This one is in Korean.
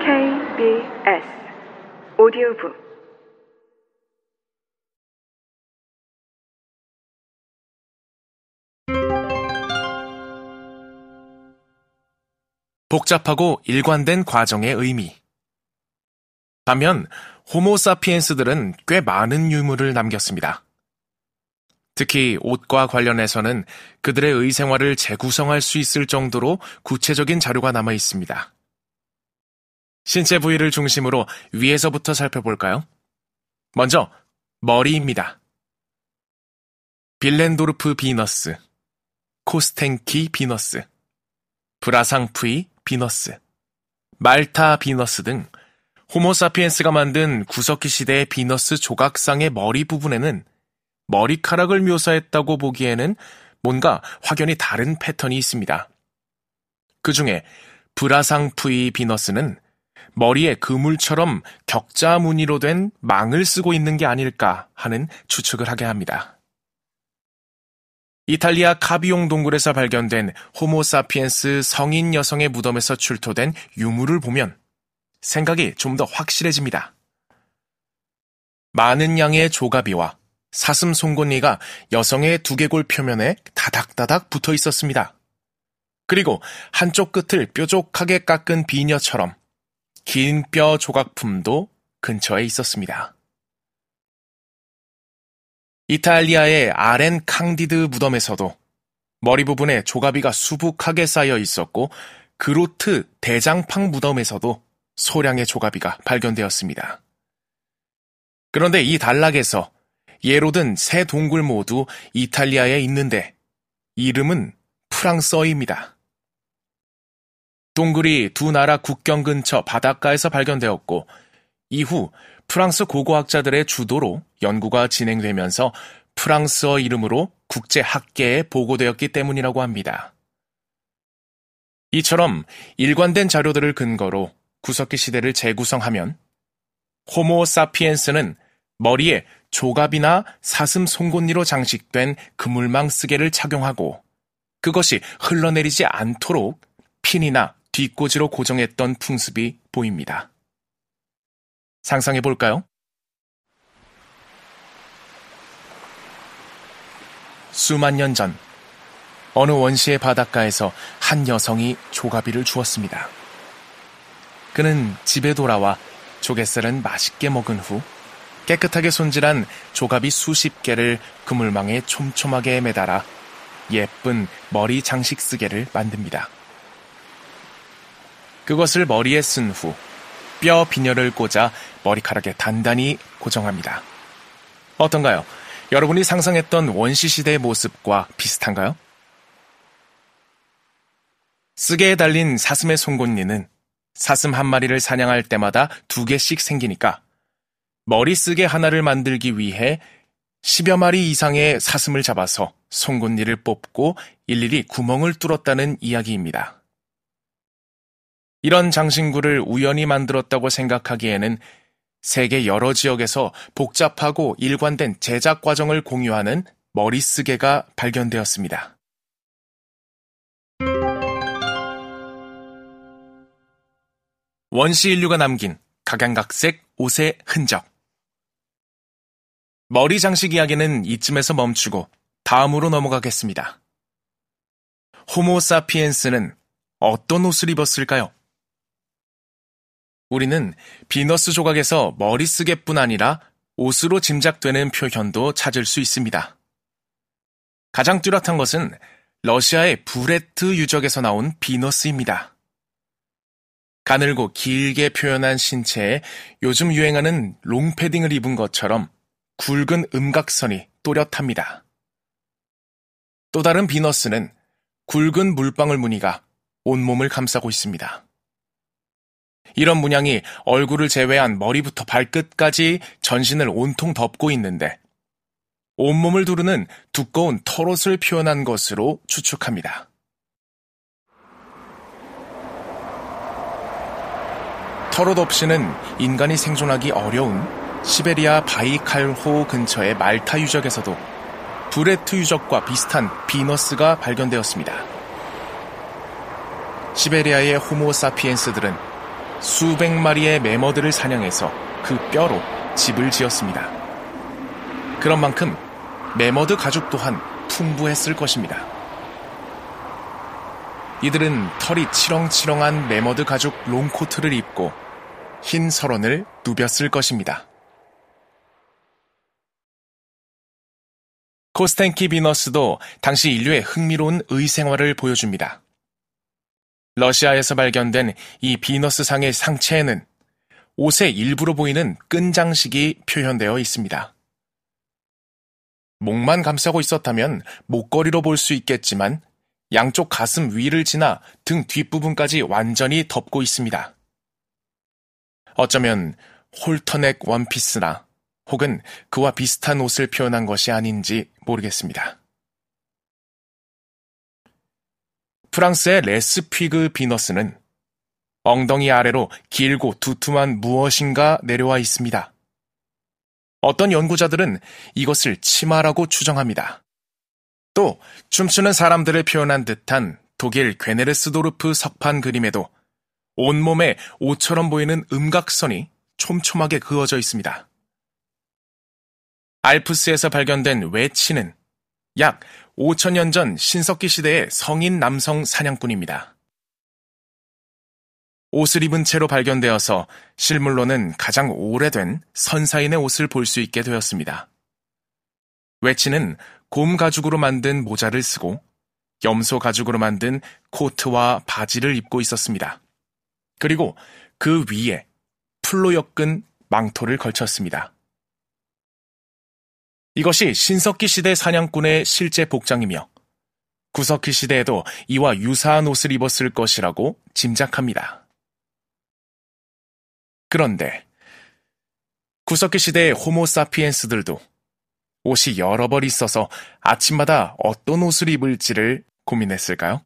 KBS 오디오북 복잡하고 일관된 과정의 의미. 반면 호모사피엔스들은 꽤 많은 유물을 남겼습니다. 특히 옷과 관련해서는 그들의 의생활을 재구성할 수 있을 정도로 구체적인 자료가 남아 있습니다. 신체 부위를 중심으로 위에서부터 살펴볼까요? 먼저 머리입니다. 빌렌도르프 비너스, 코스텐키 비너스, 브라상프이 비너스, 말타 비너스 등 호모사피엔스가 만든 구석기 시대의 비너스 조각상의 머리 부분에는 머리카락을 묘사했다고 보기에는 뭔가 확연히 다른 패턴이 있습니다. 그 중에 브라상프이 비너스는 머리에 그물처럼 격자 무늬로 된 망을 쓰고 있는 게 아닐까 하는 추측을 하게 합니다. 이탈리아 카비용 동굴에서 발견된 호모사피엔스 성인 여성의 무덤에서 출토된 유물을 보면 생각이 좀 더 확실해집니다. 많은 양의 조가비와 사슴 송곳니가 여성의 두개골 표면에 다닥다닥 붙어 있었습니다. 그리고 한쪽 끝을 뾰족하게 깎은 비녀처럼 긴 뼈 조각품도 근처에 있었습니다. 이탈리아의 아렌 캉디드 무덤에서도 머리 부분에 조가비가 수북하게 쌓여 있었고 그로트 대장팡 무덤에서도 소량의 조가비가 발견되었습니다. 그런데 이 단락에서 예로 든 세 동굴 모두 이탈리아에 있는데 이름은 프랑스어입니다. 동굴이 두 나라 국경 근처 바닷가에서 발견되었고 이후 프랑스 고고학자들의 주도로 연구가 진행되면서 프랑스어 이름으로 국제 학계에 보고되었기 때문이라고 합니다. 이처럼 일관된 자료들을 근거로 구석기 시대를 재구성하면 호모 사피엔스는 머리에 조갑이나 사슴 송곳니로 장식된 그물망 쓰개를 착용하고 그것이 흘러내리지 않도록 핀이나 뒷꽂이로 고정했던 풍습이 보입니다. 상상해 볼까요? 수만 년 전, 어느 원시의 바닷가에서 한 여성이 조가비를 주었습니다. 그는 집에 돌아와 조갯살은 맛있게 먹은 후 깨끗하게 손질한 조가비 수십 개를 그물망에 촘촘하게 매달아 예쁜 머리 장식 쓰개를 만듭니다. 그것을 머리에 쓴 후 뼈 비녀를 꽂아 머리카락에 단단히 고정합니다. 어떤가요? 여러분이 상상했던 원시시대의 모습과 비슷한가요? 쓰개에 달린 사슴의 송곳니는 사슴 한 마리를 사냥할 때마다 두 개씩 생기니까 머리 쓰개 하나를 만들기 위해 10여 마리 이상의 사슴을 잡아서 송곳니를 뽑고 일일이 구멍을 뚫었다는 이야기입니다. 이런 장신구를 우연히 만들었다고 생각하기에는 세계 여러 지역에서 복잡하고 일관된 제작 과정을 공유하는 머리쓰개가 발견되었습니다. 원시 인류가 남긴 각양각색 옷의 흔적. 머리 장식 이야기는 이쯤에서 멈추고 다음으로 넘어가겠습니다. 호모 사피엔스는 어떤 옷을 입었을까요? 우리는 비너스 조각에서 머리쓰개뿐 아니라 옷으로 짐작되는 표현도 찾을 수 있습니다. 가장 뚜렷한 것은 러시아의 브레트 유적에서 나온 비너스입니다. 가늘고 길게 표현한 신체에 요즘 유행하는 롱패딩을 입은 것처럼 굵은 음각선이 또렷합니다. 또 다른 비너스는 굵은 물방울 무늬가 온몸을 감싸고 있습니다. 이런 문양이 얼굴을 제외한 머리부터 발끝까지 전신을 온통 덮고 있는데 온몸을 두르는 두꺼운 털옷을 표현한 것으로 추측합니다. 털옷 없이는 인간이 생존하기 어려운 시베리아 바이칼호 근처의 말타 유적에서도 브레트 유적과 비슷한 비너스가 발견되었습니다. 시베리아의 호모사피엔스들은 수백 마리의 매머드를 사냥해서 그 뼈로 집을 지었습니다. 그런 만큼 매머드 가죽 또한 풍부했을 것입니다. 이들은 털이 치렁치렁한 매머드 가죽 롱코트를 입고 흰 설원을 누볐을 것입니다. 코스텐키 비너스도 당시 인류의 흥미로운 의생활을 보여줍니다. 러시아에서 발견된 이 비너스상의 상체에는 옷의 일부로 보이는 끈장식이 표현되어 있습니다. 목만 감싸고 있었다면 목걸이로 볼 수 있겠지만 양쪽 가슴 위를 지나 등 뒷부분까지 완전히 덮고 있습니다. 어쩌면 홀터넥 원피스나 혹은 그와 비슷한 옷을 표현한 것이 아닌지 모르겠습니다. 프랑스의 레스피그 비너스는 엉덩이 아래로 길고 두툼한 무엇인가 내려와 있습니다. 어떤 연구자들은 이것을 치마라고 추정합니다. 또 춤추는 사람들을 표현한 듯한 독일 괴네르스도르프 석판 그림에도 온몸에 옷처럼 보이는 음각선이 촘촘하게 그어져 있습니다. 알프스에서 발견된 외치는 약 5천년 전 신석기 시대의 성인 남성 사냥꾼입니다. 옷을 입은 채로 발견되어서 실물로는 가장 오래된 선사인의 옷을 볼 수 있게 되었습니다. 외치는 곰 가죽으로 만든 모자를 쓰고 염소 가죽으로 만든 코트와 바지를 입고 있었습니다. 그리고 그 위에 풀로 엮은 망토를 걸쳤습니다. 이것이 신석기 시대 사냥꾼의 실제 복장이며 구석기 시대에도 이와 유사한 옷을 입었을 것이라고 짐작합니다. 그런데 구석기 시대의 호모사피엔스들도 옷이 여러 벌 있어서 아침마다 어떤 옷을 입을지를 고민했을까요?